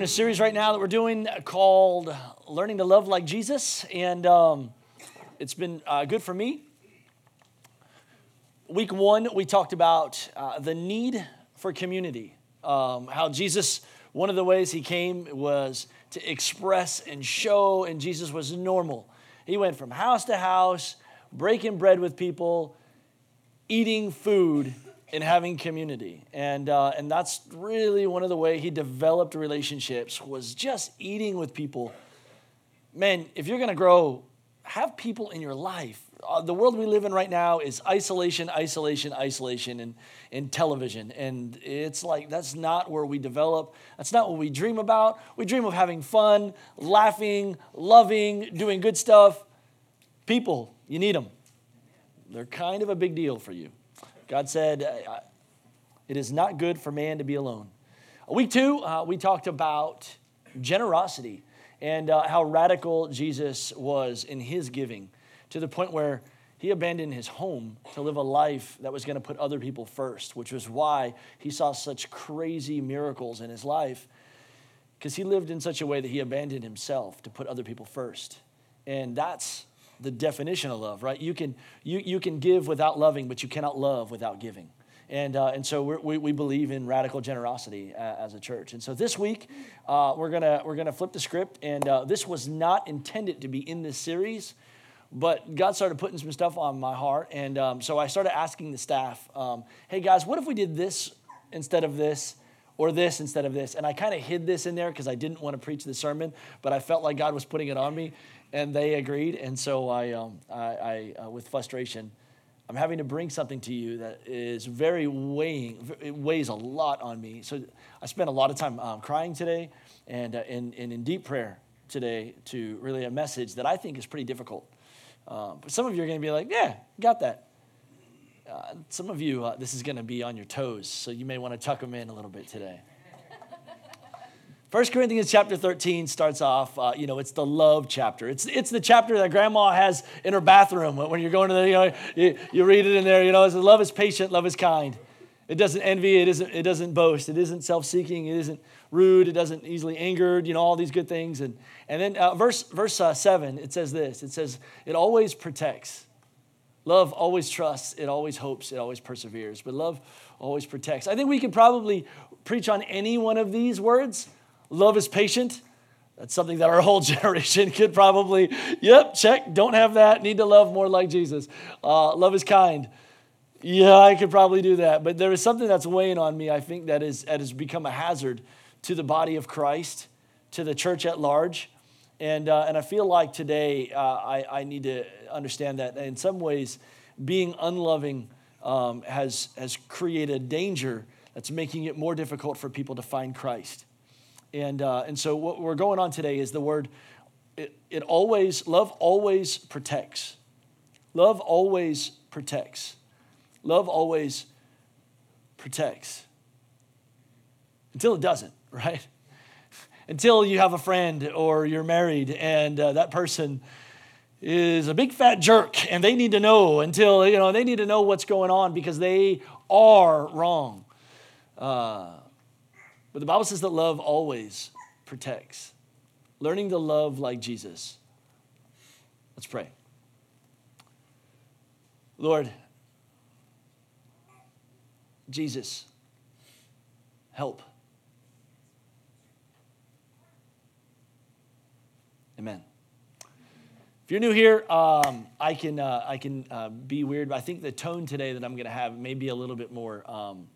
In a series right now that we're doing called Learning to Love Like Jesus, and um, it's been uh, good for me. Week one, we talked about uh, the need for community, um, how Jesus, one of the ways he came was to express and show, and Jesus was normal. He went from house to house, breaking bread with people, eating food in having community. And uh, and that's really one of the way he developed relationships was just eating with people. Man if you're going to grow have people in your life. Uh, the world we live in right now is isolation isolation isolation and, and television. And it's like that's not where we develop. That's not what we dream about. We dream of having fun laughing loving doing good stuff. People you need them they're kind of a big deal for you God said, It is not good for man to be alone. Week two, uh, we talked about generosity and uh, how radical Jesus was in his giving to the point where he abandoned his home to live a life that was going to put other people first, which was why he saw such crazy miracles in his life because he lived in such a way that he abandoned himself to put other people first. And that's the definition of love, right? You can, you, you can give without loving, but you cannot love without giving. And, uh, and so we we, believe in radical generosity uh, as a church. And so this week, uh, we're going we're gonna flip the script. And uh, this was not intended to be in this series, but God started putting some stuff on my heart. And um, so I started asking the staff, um, hey guys, what if we did this instead of this? Or this instead of this. And I kind of hid this in there because I didn't want to preach the sermon, but I felt like God was putting it on me and they agreed. And so I, um, I, I uh, with frustration, I'm having to bring something to you that is very weighing, it weighs a lot on me. So I spent a lot of time um, crying today and, uh, and, and in deep prayer today to really a message that I think is pretty difficult. Um, but some of you are going to be like, yeah, got that. Uh, some of you, uh, this is going to be on your toes, so you may want to tuck them in a little bit today. 1 Corinthians chapter 13 starts off, uh, you know, it's the love chapter. It's, it's the chapter that grandma has in her bathroom when you're going to the, you know, you, you read it in there, you know, it's love is patient, love is kind. It doesn't envy, it, isn't, it doesn't boast, it isn't self seeking, it isn't rude, it doesn't easily angered, you know, all these good things. And, and then uh, verse, verse uh, 7, it says this it says, it always protects. Love always trusts, it always hopes, it always perseveres. But love always protects. I think we could probably preach on any one of these words Love is patient. That's something that our whole generation could probably, yep, check, don't have that, need to love more like Jesus. Uh, love is kind. Yeah, I could probably do that. But there is something that's weighing on me, I think, that, is, that has become a hazard to the body of Christ, to the church at large. And, uh, and I feel like today uh, I, I need to understand that in some ways, being unloving um, has, has created danger that's making it more difficult for people to find Christ. And, uh, and so what we're going on today is the word, it, it always, love always protects. Love always protects. Love always protects. Until it doesn't, right? Until you have a friend or you're married and uh, that person is a big fat jerk and they need to know until, you know, they need to know what's going on because they are wrong. Uh, but the Bible says that love always protects. Learning to love like Jesus. Let's pray. Lord, Jesus, help. Amen. If you're new here, um, I can, uh, I can uh, be weird. But I think the tone today that I'm going to have may be a little bit more um,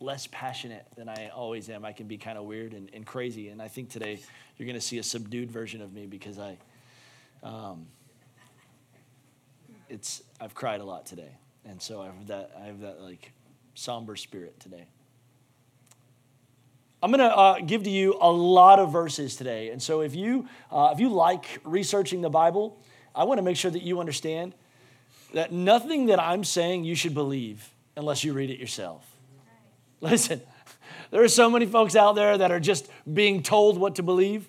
less passionate than I always am. I can be kind of weird and, and, crazy. And I think today you're going to see a subdued version of me because I, um, it's I've cried a lot today, and so I have that I have that like somber spirit today. I'm going to uh, give to you a lot of verses today, and so if you uh, if you like researching the Bible, I want to make sure that you understand that nothing that I'm saying you should believe unless you read it yourself. Listen, there are so many folks out there that are just being told what to believe.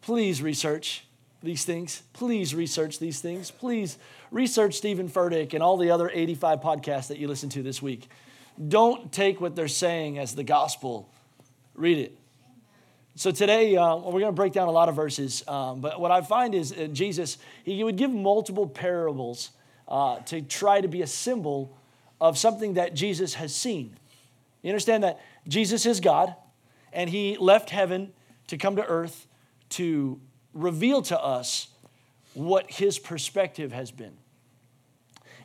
Please research these things. Please research these things. Please research Stephen Furtick and all the other 85 podcasts that you listen to this week. Don't take what they're saying as the gospel. Read it. So today, uh, we're going to break down a lot of verses. Um, but what I find is uh, Jesus, he would give multiple parables uh, to try to be a symbol of something that Jesus has seen. You understand that Jesus is God, and he left heaven to come to earth to reveal to us what his perspective has been.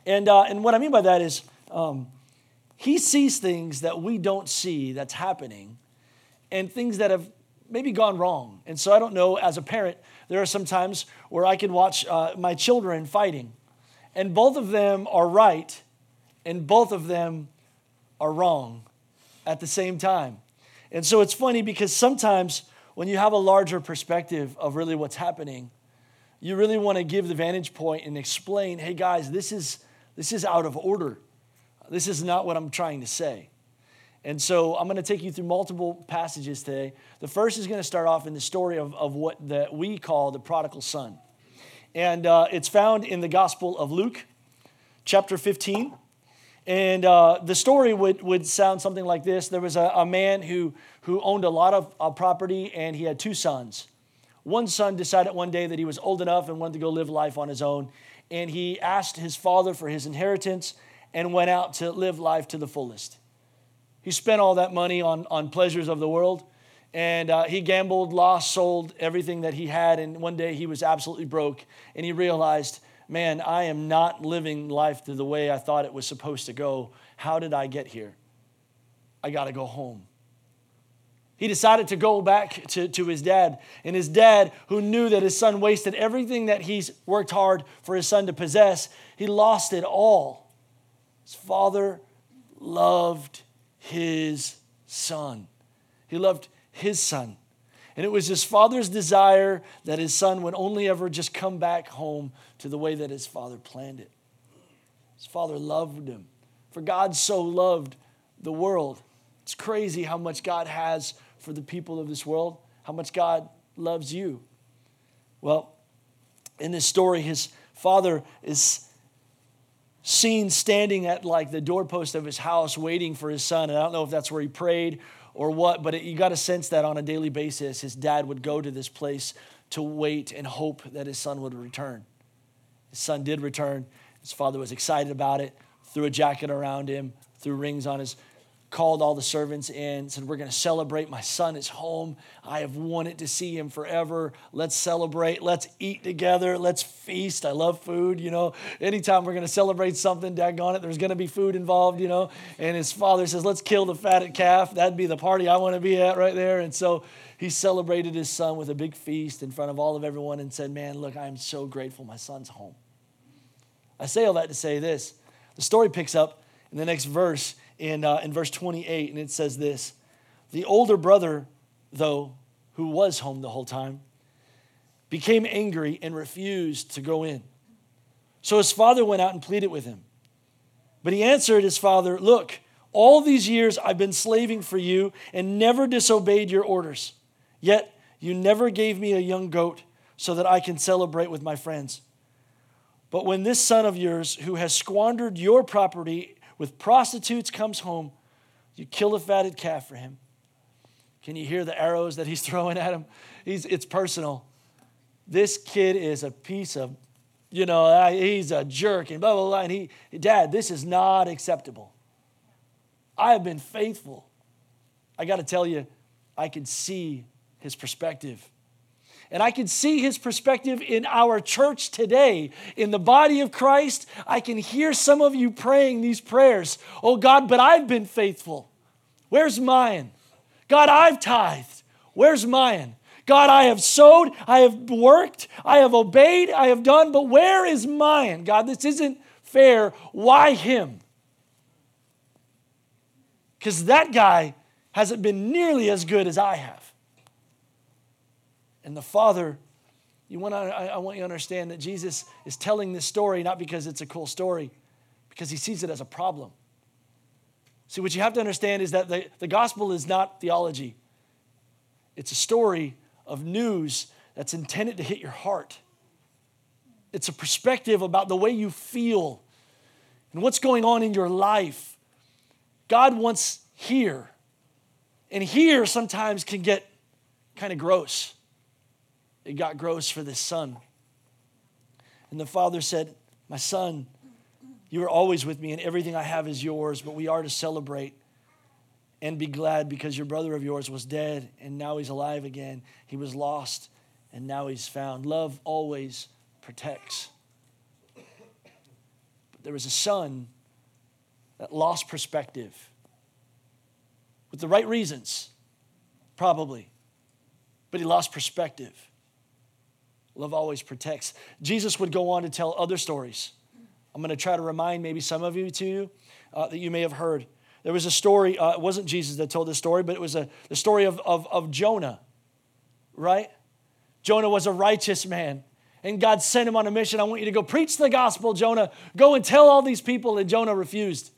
And, uh, and what I mean by that is um, he sees things that we don't see that's happening and things that have maybe gone wrong. And so I don't know, as a parent, there are some times where I can watch uh, my children fighting, and both of them are right, and both of them are wrong at the same time. And so it's funny because sometimes when you have a larger perspective of really what's happening, you really want to give the vantage point and explain, hey guys, this is this is out of order. This is not what I'm trying to say. And so I'm going to take you through multiple passages today. The first is going to start off in the story of, of what the, we call the prodigal son. And uh, it's found in the Gospel of Luke, chapter 15. And uh, the story would, would sound something like this There was a, a man who, who owned a lot of uh, property, and he had two sons. One son decided one day that he was old enough and wanted to go live life on his own. And he asked his father for his inheritance and went out to live life to the fullest. He spent all that money on, on pleasures of the world. And uh, he gambled, lost, sold everything that he had. And one day he was absolutely broke. And he realized, man, I am not living life the way I thought it was supposed to go. How did I get here? I got to go home. He decided to go back to, to his dad. And his dad, who knew that his son wasted everything that he's worked hard for his son to possess, he lost it all. His father loved his son. He loved his son. And it was his father's desire that his son would only ever just come back home to the way that his father planned it. His father loved him. For God so loved the world. It's crazy how much God has for the people of this world, how much God loves you. Well, in this story, his father is seen standing at like the doorpost of his house waiting for his son. And I don't know if that's where he prayed or what, but it, you got a sense that on a daily basis, his dad would go to this place to wait and hope that his son would return. His son did return. His father was excited about it, threw a jacket around him, threw rings on his called all the servants in, said, We're going to celebrate. My son is home. I have wanted to see him forever. Let's celebrate. Let's eat together. Let's feast. I love food, you know. Anytime we're going to celebrate something, daggone it, there's going to be food involved, you know. And his father says, Let's kill the fatted calf. That'd be the party I want to be at right there. And so he celebrated his son with a big feast in front of all of everyone and said, Man, look, I am so grateful my son's home. I say all that to say this. The story picks up in the next verse in, uh, in verse 28, and it says this The older brother, though, who was home the whole time, became angry and refused to go in. So his father went out and pleaded with him. But he answered his father, Look, all these years I've been slaving for you and never disobeyed your orders. Yet you never gave me a young goat so that I can celebrate with my friends. But when this son of yours, who has squandered your property with prostitutes comes home, you kill a fatted calf for him. Can you hear the arrows that he's throwing at him? He's, it's personal. This kid is a piece of, you know, he's a jerk and blah, blah, blah. And he, Dad, this is not acceptable. I have been faithful. I got to tell you, I can see his perspective. And I can see his perspective in our church today, in the body of Christ. I can hear some of you praying these prayers. Oh God, but I've been faithful. Where's mine? God, I've tithed. Where's mine? God, I have sowed, I have worked, I have obeyed, I have done, but where is mine? God, this isn't fair. Why him? Because that guy hasn't been nearly as good as I have. And the Father, you want I want you to understand that Jesus is telling this story not because it's a cool story, because he sees it as a problem. See, what you have to understand is that the, the gospel is not theology, it's a story of news that's intended to hit your heart. It's a perspective about the way you feel and what's going on in your life. God wants here. And here sometimes can get kind of gross. It got gross for this son. And the father said, My son, you are always with me, and everything I have is yours, but we are to celebrate and be glad because your brother of yours was dead and now he's alive again. He was lost and now he's found. Love always protects. But there was a son that lost perspective with the right reasons, probably, but he lost perspective. Love always protects. Jesus would go on to tell other stories. I'm going to try to remind maybe some of you to uh, that you may have heard. There was a story, uh, it wasn't Jesus that told this story, but it was a, the story of, of, of Jonah, right? Jonah was a righteous man, and God sent him on a mission. I want you to go preach the gospel, Jonah. Go and tell all these people, and Jonah refused.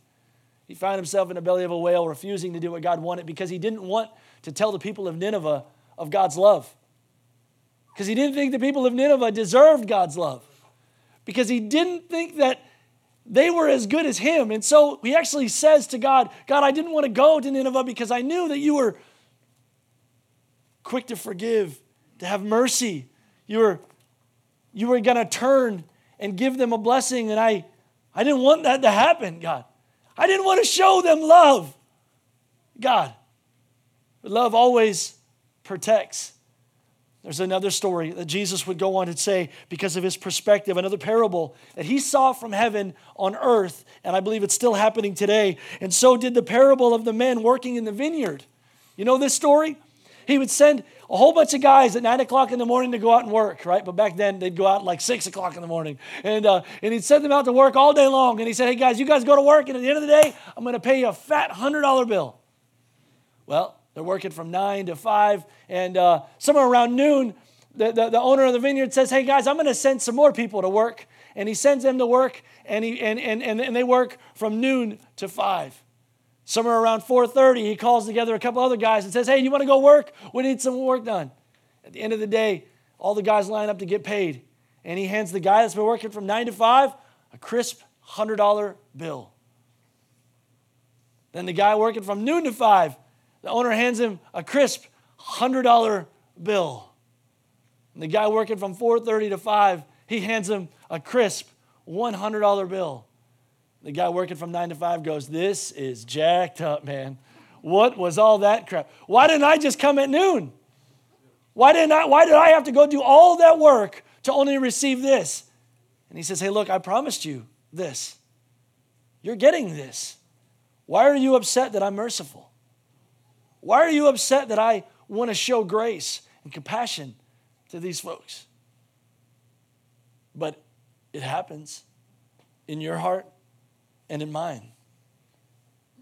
He found himself in the belly of a whale, refusing to do what God wanted because he didn't want to tell the people of Nineveh of God's love. Because he didn't think the people of Nineveh deserved God's love. Because he didn't think that they were as good as him. And so he actually says to God, God, I didn't want to go to Nineveh because I knew that you were quick to forgive, to have mercy. You were, you were going to turn and give them a blessing. And I, I didn't want that to happen, God. I didn't want to show them love, God. But love always protects. There's another story that Jesus would go on to say because of his perspective, another parable that he saw from heaven on earth, and I believe it's still happening today. And so did the parable of the men working in the vineyard. You know this story? He would send a whole bunch of guys at nine o'clock in the morning to go out and work, right? But back then they'd go out like six o'clock in the morning. And, uh, and he'd send them out to work all day long. And he said, Hey guys, you guys go to work, and at the end of the day, I'm going to pay you a fat $100 bill. Well, they're working from 9 to 5. And uh, somewhere around noon, the, the, the, owner of the vineyard says, Hey guys, I'm going to send some more people to work. And he sends them to work, and, he, and, and, and, and they work from noon to 5. Somewhere around 4:30, he calls together a couple other guys and says, "Hey, you want to go work? We need some work done." At the end of the day, all the guys line up to get paid, and he hands the guy that's been working from 9 to 5 a crisp $100 bill. Then the guy working from noon to 5 the owner hands him a crisp $100 bill. And the guy working from 4:30 to 5, he hands him a crisp $100 bill. The guy working from 9 to 5 goes, "This is jacked up, man. What was all that crap? Why didn't I just come at noon? Why didn't I why did I have to go do all that work to only receive this?" And he says, "Hey, look, I promised you this. You're getting this. Why are you upset that I'm merciful?" Why are you upset that I want to show grace and compassion to these folks? But it happens in your heart and in mine.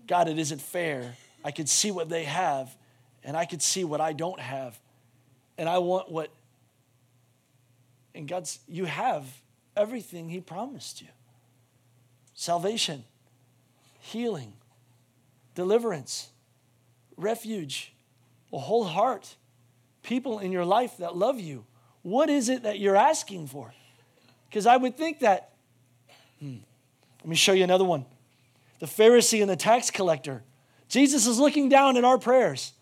God, it isn't fair. I could see what they have, and I could see what I don't have. And I want what, and God's, you have everything He promised you salvation, healing, deliverance refuge, a whole heart, people in your life that love you. What is it that you're asking for? Because I would think that, hmm, let me show you another one. The Pharisee and the tax collector. Jesus is looking down at our prayers.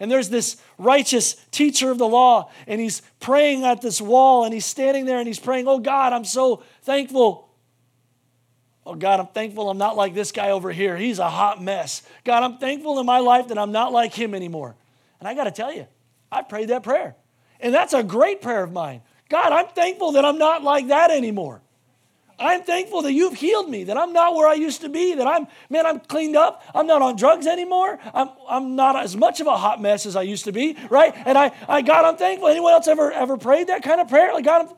And there's this righteous teacher of the law, and he's praying at this wall, and he's standing there and he's praying, Oh God, I'm so thankful Oh, God, I'm thankful I'm not like this guy over here. He's a hot mess. God, I'm thankful in my life that I'm not like him anymore. And I got to tell you, I prayed that prayer. And that's a great prayer of mine. God, I'm thankful that I'm not like that anymore. I'm thankful that you've healed me, that I'm not where I used to be, that I'm, man, I'm cleaned up. I'm not on drugs anymore. I'm, I'm not as much of a hot mess as I used to be, right? And I, I God, I'm thankful. Anyone else ever, ever prayed that kind of prayer? Like, God, I'm,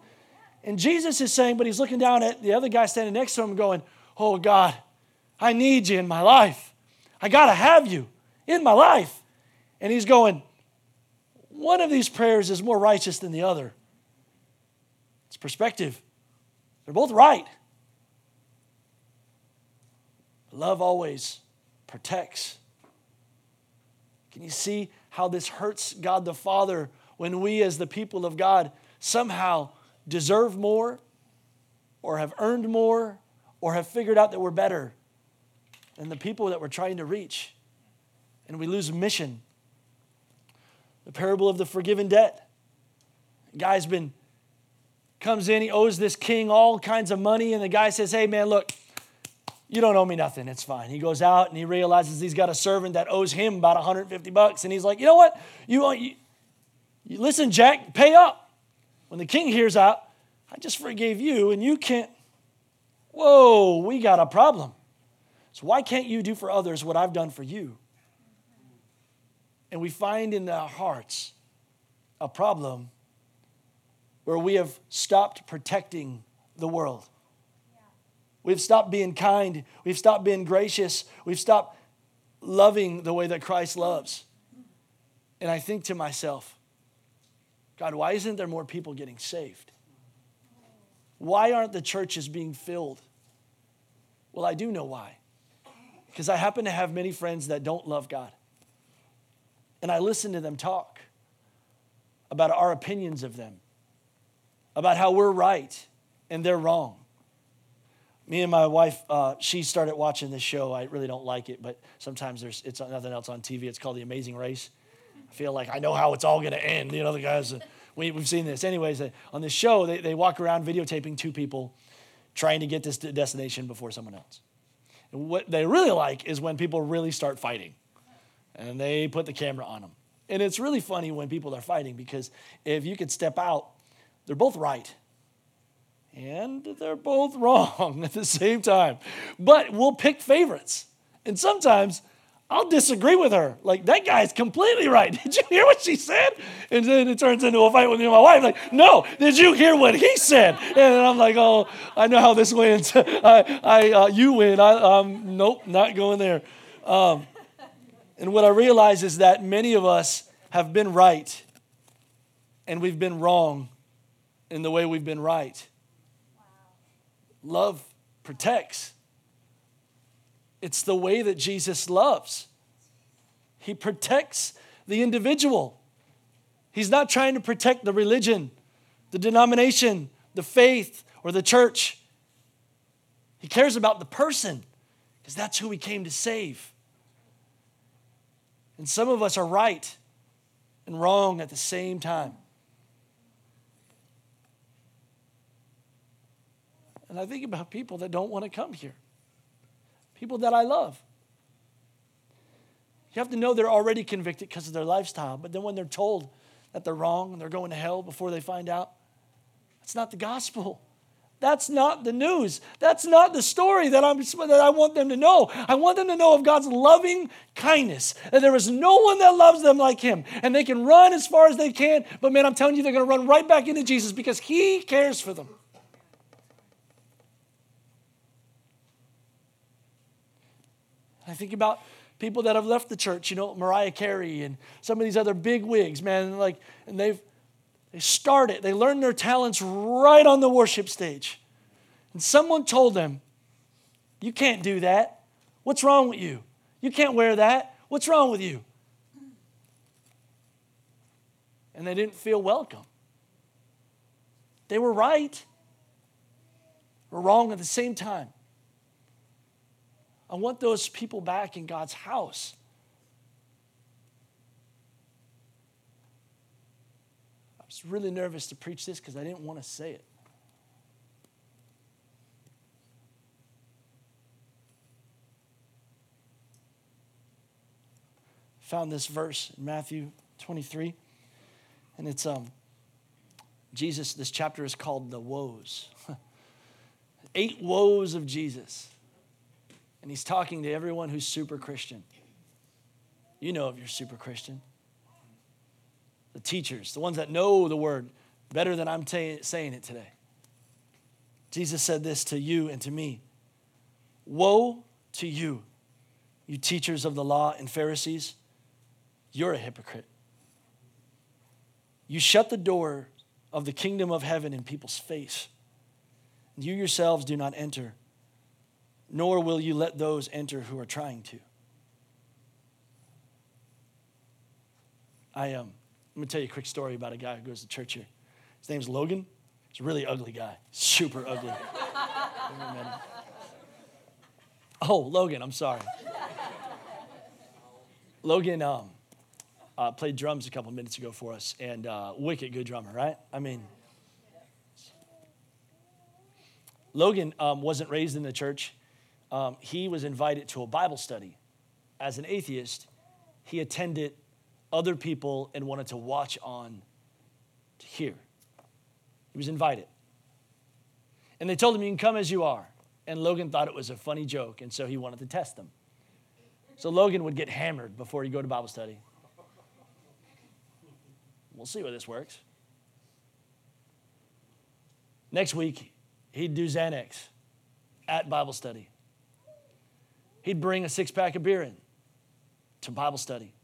and Jesus is saying, but he's looking down at the other guy standing next to him going, Oh God, I need you in my life. I got to have you in my life. And he's going, one of these prayers is more righteous than the other. It's perspective. They're both right. Love always protects. Can you see how this hurts God the Father when we, as the people of God, somehow deserve more or have earned more or have figured out that we're better than the people that we're trying to reach. And we lose mission. The parable of the forgiven debt. guy's been comes in, he owes this king all kinds of money, and the guy says, Hey man, look, you don't owe me nothing. It's fine. He goes out and he realizes he's got a servant that owes him about 150 bucks. And he's like, you know what? You, you, you listen, Jack, pay up. When the king hears out, I just forgave you and you can't. Whoa, we got a problem. So why can't you do for others what I've done for you? And we find in our hearts a problem where we have stopped protecting the world. We've stopped being kind. We've stopped being gracious. We've stopped loving the way that Christ loves. And I think to myself, God, why isn't there more people getting saved? Why aren't the churches being filled? Well, I do know why. Because I happen to have many friends that don't love God. And I listen to them talk about our opinions of them, about how we're right and they're wrong me and my wife, uh, she started watching this show. I really don't like it, but sometimes there's it's nothing else on TV. It's called The Amazing Race. I feel like I know how it's all going to end. You know, the guys, we, we've seen this. Anyways, uh, on this show, they, they walk around videotaping two people trying to get this destination before someone else. And what they really like is when people really start fighting and they put the camera on them. And it's really funny when people are fighting because if you could step out, they're both right and they're both wrong at the same time. But we'll pick favorites. And sometimes I'll disagree with her. Like, that guy's completely right. Did you hear what she said? And then it turns into a fight with me and my wife. Like, no, did you hear what he said? And I'm like, oh, I know how this wins. I, I, uh, you win. I, um, nope, not going there. Um, and what I realize is that many of us have been right and we've been wrong in the way we've been right. Love protects. It's the way that Jesus loves. He protects the individual. He's not trying to protect the religion, the denomination, the faith, or the church. He cares about the person because that's who he came to save. And some of us are right and wrong at the same time. And I think about people that don't want to come here, people that I love. You have to know they're already convicted because of their lifestyle, but then when they're told that they're wrong and they're going to hell before they find out, that's not the gospel. That's not the news. That's not the story that, I'm, that I want them to know. I want them to know of God's loving kindness, that there is no one that loves them like Him. And they can run as far as they can, but man, I'm telling you, they're going to run right back into Jesus because He cares for them. I think about people that have left the church, you know, Mariah Carey and some of these other big wigs, man, like, and they've they started, they learned their talents right on the worship stage. And someone told them, You can't do that. What's wrong with you? You can't wear that. What's wrong with you? And they didn't feel welcome. They were right, or wrong at the same time. I want those people back in God's house. I was really nervous to preach this because I didn't want to say it. Found this verse in Matthew 23, and it's um, Jesus. This chapter is called the woes. Eight woes of Jesus. And he's talking to everyone who's super Christian. You know if you're super Christian. The teachers, the ones that know the word better than I'm t- saying it today. Jesus said this to you and to me Woe to you, you teachers of the law and Pharisees, you're a hypocrite. You shut the door of the kingdom of heaven in people's face. You yourselves do not enter nor will you let those enter who are trying to. I, um, going to tell you a quick story about a guy who goes to church here. His name's Logan. He's a really ugly guy, super ugly. oh, Logan, I'm sorry. Logan, um, uh, played drums a couple minutes ago for us, and uh, wicked good drummer, right? I mean, Logan um, wasn't raised in the church. Um, he was invited to a Bible study. As an atheist, he attended other people and wanted to watch on to hear. He was invited. And they told him, You can come as you are. And Logan thought it was a funny joke, and so he wanted to test them. So Logan would get hammered before he'd go to Bible study. We'll see where this works. Next week, he'd do Xanax at Bible study. He'd bring a six pack of beer in to Bible study.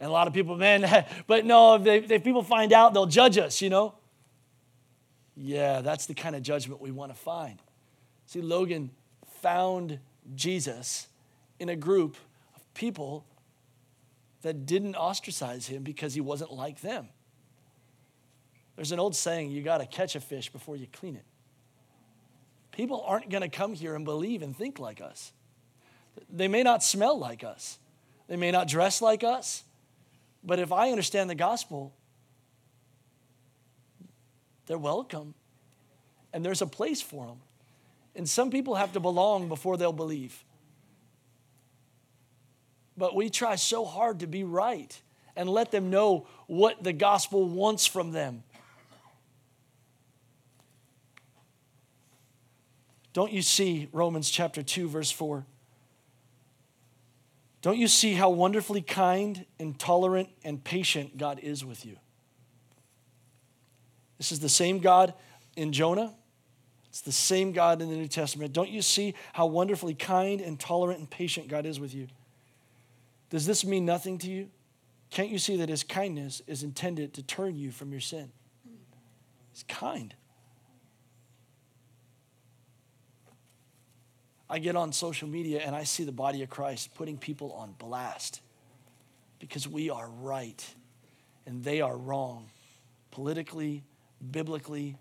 And a lot of people, man, but no, if, they, if people find out, they'll judge us, you know? Yeah, that's the kind of judgment we want to find. See, Logan found Jesus in a group of people that didn't ostracize him because he wasn't like them. There's an old saying you got to catch a fish before you clean it. People aren't going to come here and believe and think like us. They may not smell like us, they may not dress like us, but if I understand the gospel, they're welcome and there's a place for them. And some people have to belong before they'll believe. But we try so hard to be right and let them know what the gospel wants from them. Don't you see Romans chapter 2, verse 4? Don't you see how wonderfully kind and tolerant and patient God is with you? This is the same God in Jonah. It's the same God in the New Testament. Don't you see how wonderfully kind and tolerant and patient God is with you? Does this mean nothing to you? Can't you see that his kindness is intended to turn you from your sin? He's kind. I get on social media and I see the body of Christ putting people on blast because we are right and they are wrong, politically, biblically.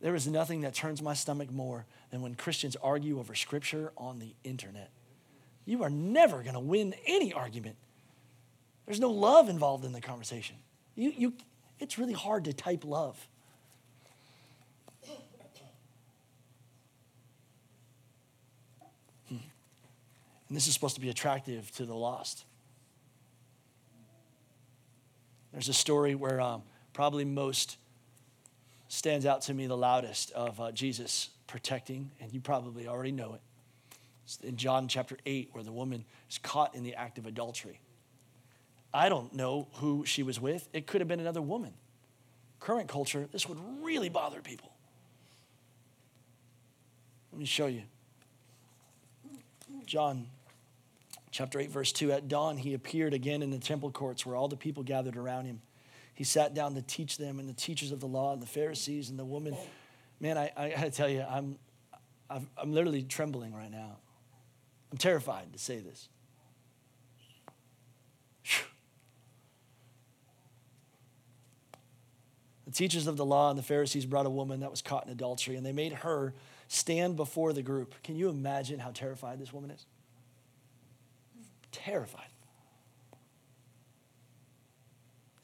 There is nothing that turns my stomach more than when Christians argue over scripture on the internet. You are never going to win any argument. There's no love involved in the conversation. You, you, it's really hard to type love. And this is supposed to be attractive to the lost. There's a story where um, probably most stands out to me the loudest of uh, Jesus protecting, and you probably already know it. It's in John chapter 8, where the woman is caught in the act of adultery. I don't know who she was with. It could have been another woman. Current culture, this would really bother people. Let me show you. John Chapter 8, verse 2 At dawn, he appeared again in the temple courts where all the people gathered around him. He sat down to teach them, and the teachers of the law, and the Pharisees, and the woman. Man, I, I gotta tell you, I'm, I'm literally trembling right now. I'm terrified to say this. The teachers of the law and the Pharisees brought a woman that was caught in adultery, and they made her stand before the group. Can you imagine how terrified this woman is? Terrified.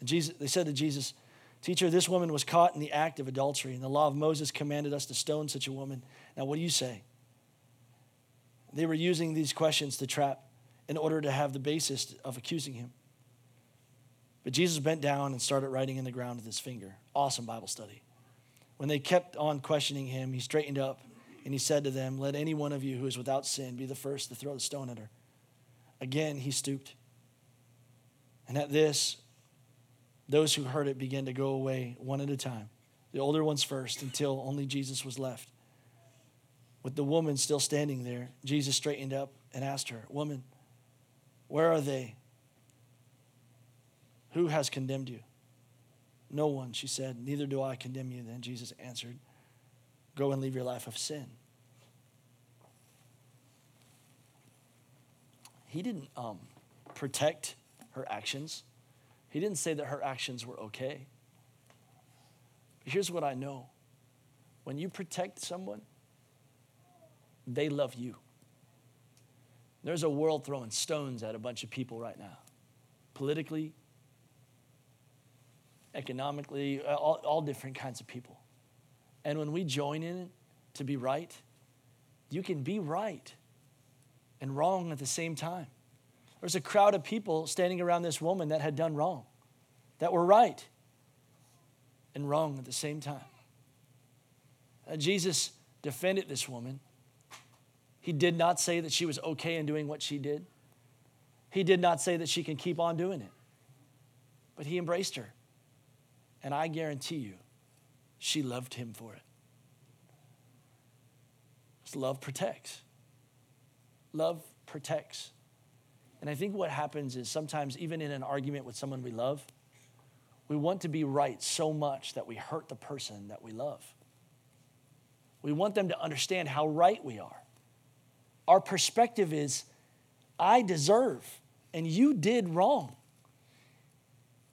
Jesus, they said to Jesus, Teacher, this woman was caught in the act of adultery, and the law of Moses commanded us to stone such a woman. Now, what do you say? They were using these questions to trap in order to have the basis of accusing him. But Jesus bent down and started writing in the ground with his finger. Awesome Bible study. When they kept on questioning him, he straightened up and he said to them, Let any one of you who is without sin be the first to throw the stone at her. Again, he stooped. And at this, those who heard it began to go away one at a time, the older ones first, until only Jesus was left. With the woman still standing there, Jesus straightened up and asked her, Woman, where are they? Who has condemned you? No one, she said. Neither do I condemn you. Then Jesus answered, Go and leave your life of sin. He didn't um, protect her actions. He didn't say that her actions were okay. But here's what I know when you protect someone, they love you. There's a world throwing stones at a bunch of people right now, politically, economically, all, all different kinds of people. And when we join in to be right, you can be right and wrong at the same time. There was a crowd of people standing around this woman that had done wrong, that were right and wrong at the same time. Uh, Jesus defended this woman. He did not say that she was okay in doing what she did. He did not say that she can keep on doing it. But he embraced her. And I guarantee you, she loved him for it. Love protects. Love protects. And I think what happens is sometimes, even in an argument with someone we love, we want to be right so much that we hurt the person that we love. We want them to understand how right we are. Our perspective is, I deserve, and you did wrong.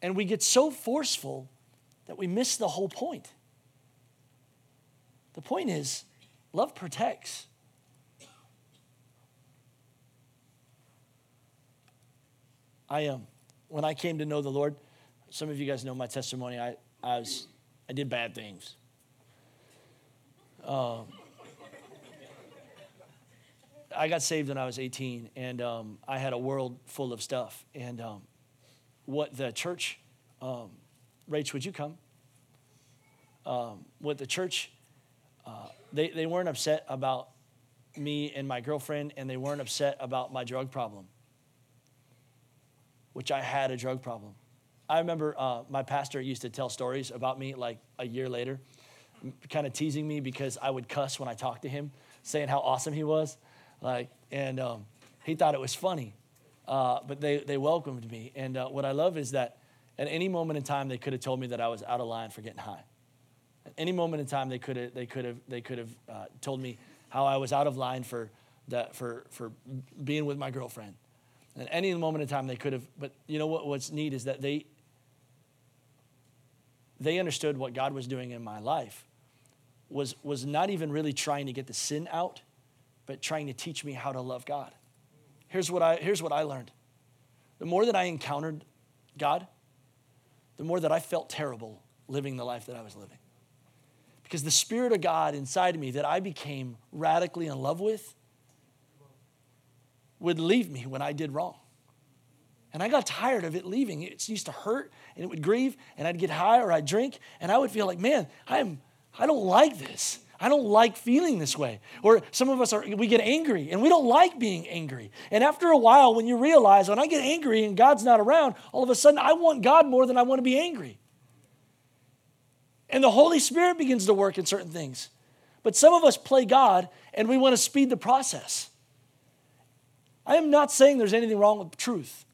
And we get so forceful that we miss the whole point. The point is, love protects. I am. Um, when I came to know the Lord, some of you guys know my testimony. I, I was I did bad things. Um, I got saved when I was 18, and um, I had a world full of stuff. And um, what the church, um, Rach, would you come? Um, what the church, uh, they, they weren't upset about me and my girlfriend, and they weren't upset about my drug problem which I had a drug problem. I remember uh, my pastor used to tell stories about me like a year later, kind of teasing me because I would cuss when I talked to him, saying how awesome he was. Like, and um, he thought it was funny. Uh, but they, they welcomed me. And uh, what I love is that at any moment in time, they could have told me that I was out of line for getting high. At any moment in time, they could have, they could have, they could have uh, told me how I was out of line for, that, for, for being with my girlfriend. At any moment in time, they could have, but you know what, what's neat is that they, they understood what God was doing in my life was, was not even really trying to get the sin out, but trying to teach me how to love God. Here's what I, here's what I learned. The more that I encountered God, the more that I felt terrible living the life that I was living. Because the Spirit of God inside of me that I became radically in love with would leave me when I did wrong. And I got tired of it leaving. It used to hurt and it would grieve, and I'd get high or I'd drink, and I would feel like, man, I'm, I don't like this. I don't like feeling this way. Or some of us are, we get angry and we don't like being angry. And after a while, when you realize, when I get angry and God's not around, all of a sudden I want God more than I want to be angry. And the Holy Spirit begins to work in certain things. But some of us play God and we want to speed the process. I am not saying there's anything wrong with truth.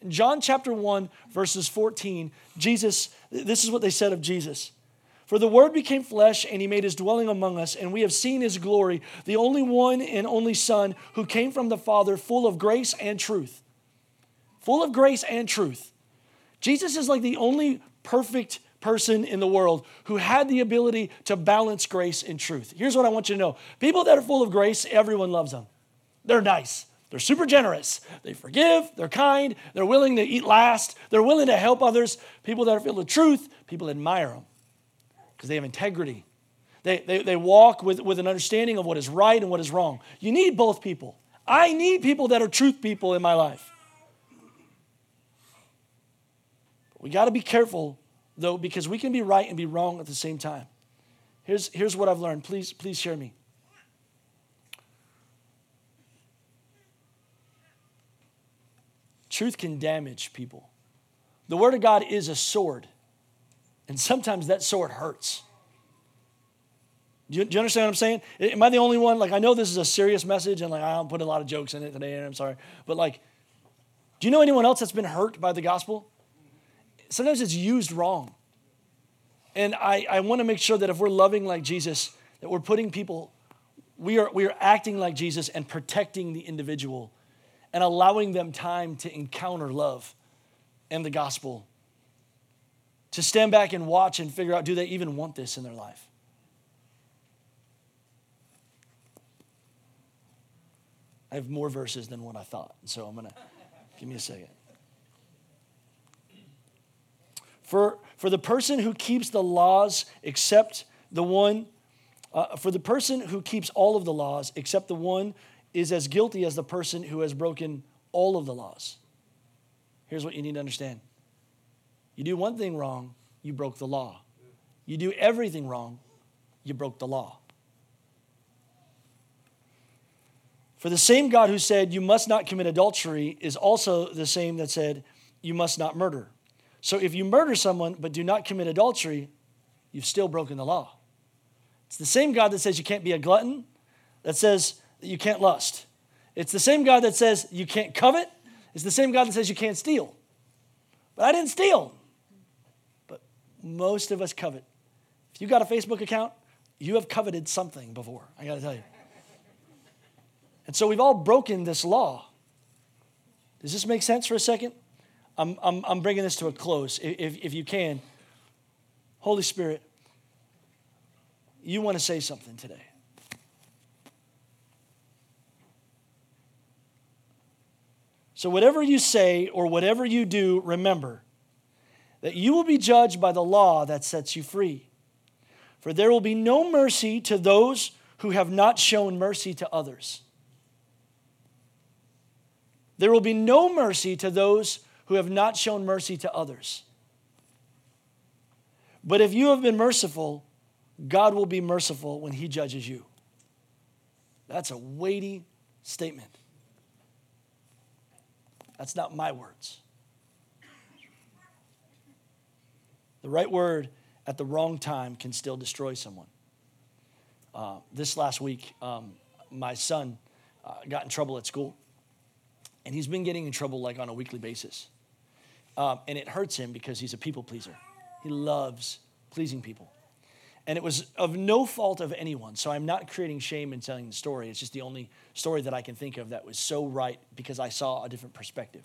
In John chapter 1, verses 14, Jesus, this is what they said of Jesus. For the Word became flesh, and He made His dwelling among us, and we have seen His glory, the only one and only Son who came from the Father, full of grace and truth. Full of grace and truth. Jesus is like the only perfect person in the world who had the ability to balance grace and truth. Here's what I want you to know people that are full of grace, everyone loves them. They're nice. They're super generous. They forgive. They're kind. They're willing to eat last. They're willing to help others. People that are filled with truth, people admire them because they have integrity. They, they, they walk with, with an understanding of what is right and what is wrong. You need both people. I need people that are truth people in my life. We got to be careful, though, because we can be right and be wrong at the same time. Here's, here's what I've learned. Please, please share me. Truth can damage people. The Word of God is a sword, and sometimes that sword hurts. Do you, do you, understand what I'm saying? Am I the only one? Like, I know this is a serious message, and like, I don't put a lot of jokes in it today, and I'm sorry. But, like, do you know anyone else that's been hurt by the gospel? Sometimes it's used wrong. And I, I want to make sure that if we're loving like Jesus, that we're putting people, we are, we are acting like Jesus and protecting the individual and allowing them time to encounter love and the gospel. To stand back and watch and figure out do they even want this in their life? I have more verses than what I thought. So I'm to give me a second. For, for the person who keeps the laws except the one, uh, for the person who keeps all of the laws except the one is as guilty as the person who has broken all of the laws. Here's what you need to understand you do one thing wrong, you broke the law. You do everything wrong, you broke the law. For the same God who said, You must not commit adultery, is also the same that said, You must not murder. So if you murder someone but do not commit adultery, you've still broken the law. It's the same God that says you can't be a glutton, that says you can't lust. It's the same God that says you can't covet. It's the same God that says you can't steal. But I didn't steal. But most of us covet. If you got a Facebook account, you have coveted something before, I gotta tell you. And so we've all broken this law. Does this make sense for a second? I'm, I'm, I'm bringing this to a close. If, if you can, Holy Spirit, you want to say something today. So, whatever you say or whatever you do, remember that you will be judged by the law that sets you free. For there will be no mercy to those who have not shown mercy to others. There will be no mercy to those who have not shown mercy to others. But if you have been merciful, God will be merciful when He judges you. That's a weighty statement. That's not my words. The right word at the wrong time can still destroy someone. Uh, this last week, um, my son uh, got in trouble at school and he's been getting in trouble like on a weekly basis. Um, and it hurts him because he's a people pleaser. He loves pleasing people. And it was of no fault of anyone. So I'm not creating shame in telling the story. It's just the only story that I can think of that was so right because I saw a different perspective.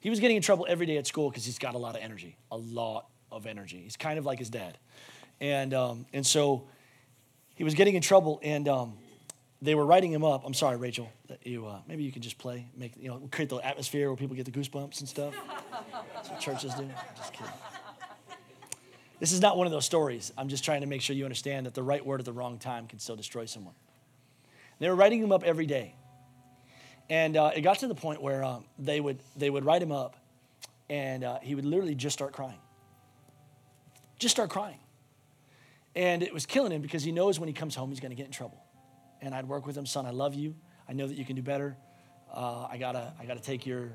He was getting in trouble every day at school because he's got a lot of energy, a lot of energy. He's kind of like his dad. And, um, and so he was getting in trouble, and um, they were writing him up. I'm sorry, Rachel, that you uh, maybe you can just play, make you know, create the atmosphere where people get the goosebumps and stuff. That's what churches do. Just kidding. This is not one of those stories. I'm just trying to make sure you understand that the right word at the wrong time can still destroy someone. They were writing him up every day, and uh, it got to the point where um, they would they would write him up, and uh, he would literally just start crying. Just start crying, and it was killing him because he knows when he comes home he's going to get in trouble and I'd work with him, son, I love you. I know that you can do better. Uh, I gotta, I gotta take your,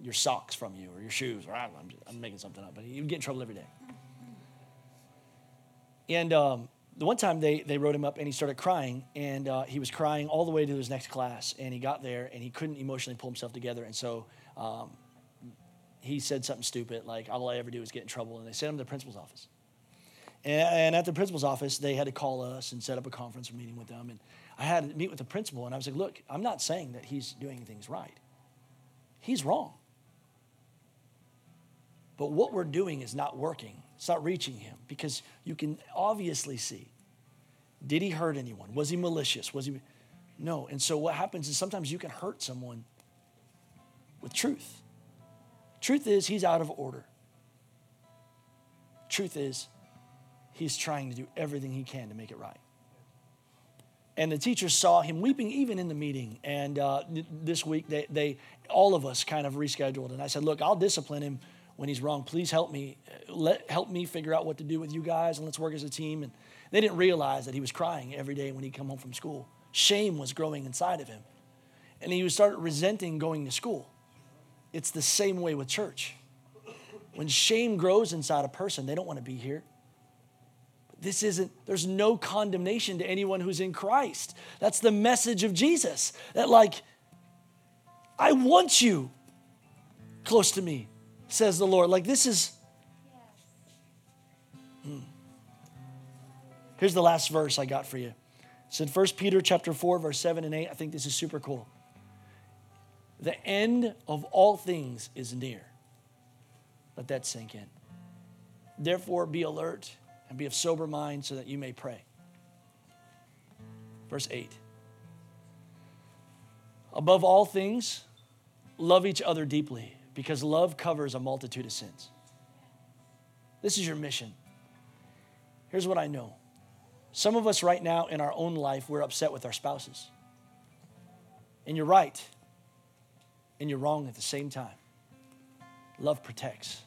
your socks from you or your shoes, or I am just, I'm making something up, but he would get in trouble every day. And um, the one time they, they wrote him up and he started crying, and uh, he was crying all the way to his next class, and he got there and he couldn't emotionally pull himself together, and so um, he said something stupid like, "All I ever do is get in trouble," and they sent him to the principal's office. And at the principal's office, they had to call us and set up a conference meeting with them. And I had to meet with the principal, and I was like, look, I'm not saying that he's doing things right. He's wrong. But what we're doing is not working. Not reaching him because you can obviously see did he hurt anyone? Was he malicious? Was he. No. And so what happens is sometimes you can hurt someone with truth. Truth is, he's out of order. Truth is, he's trying to do everything he can to make it right. And the teachers saw him weeping even in the meeting. And uh, this week, they, they, all of us kind of rescheduled. And I said, Look, I'll discipline him when he's wrong. Please help me. Uh, let, help me figure out what to do with you guys, and let's work as a team. And they didn't realize that he was crying every day when he'd come home from school. Shame was growing inside of him. And he started resenting going to school. It's the same way with church. When shame grows inside a person, they don't want to be here this isn't, there's no condemnation to anyone who's in Christ. That's the message of Jesus. That, like, I want you close to me, says the Lord. Like, this is. Hmm. Here's the last verse I got for you. It's in 1 Peter chapter 4, verse 7 and 8. I think this is super cool. The end of all things is near. Let that sink in. Therefore, be alert and be of sober mind so that you may pray. Verse 8 Above all things, love each other deeply because love covers a multitude of sins. This is your mission. Here's what I know some of us right now in our own life, we're upset with our spouses. And you're right, and you're wrong at the same time. Love protects.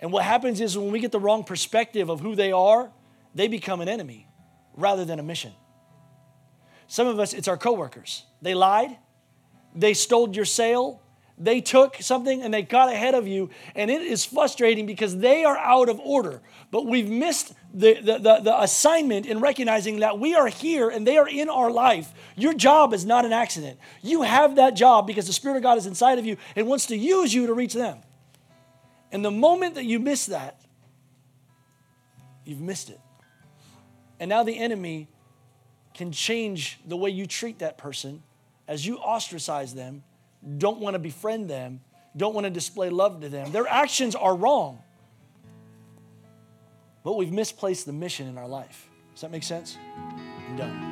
And what happens is when we get the wrong perspective of who they are, they become an enemy rather than a mission. Some of us, it's our coworkers. They lied, they stole your sale, they took something and they got ahead of you, and it is frustrating because they are out of order. But we've missed the, the, the, the, assignment in recognizing that we are here and they are in our life. Your job is not an accident. You have that job because the Spirit of God is inside of you and wants to use you to reach them. And the moment that you miss that, you've missed it. And now the enemy can change the way you treat that person as you ostracize them, don't want to befriend them, don't want to display love to them. Their actions are wrong. But we've misplaced the mission in our life. Does that make sense? I'm done.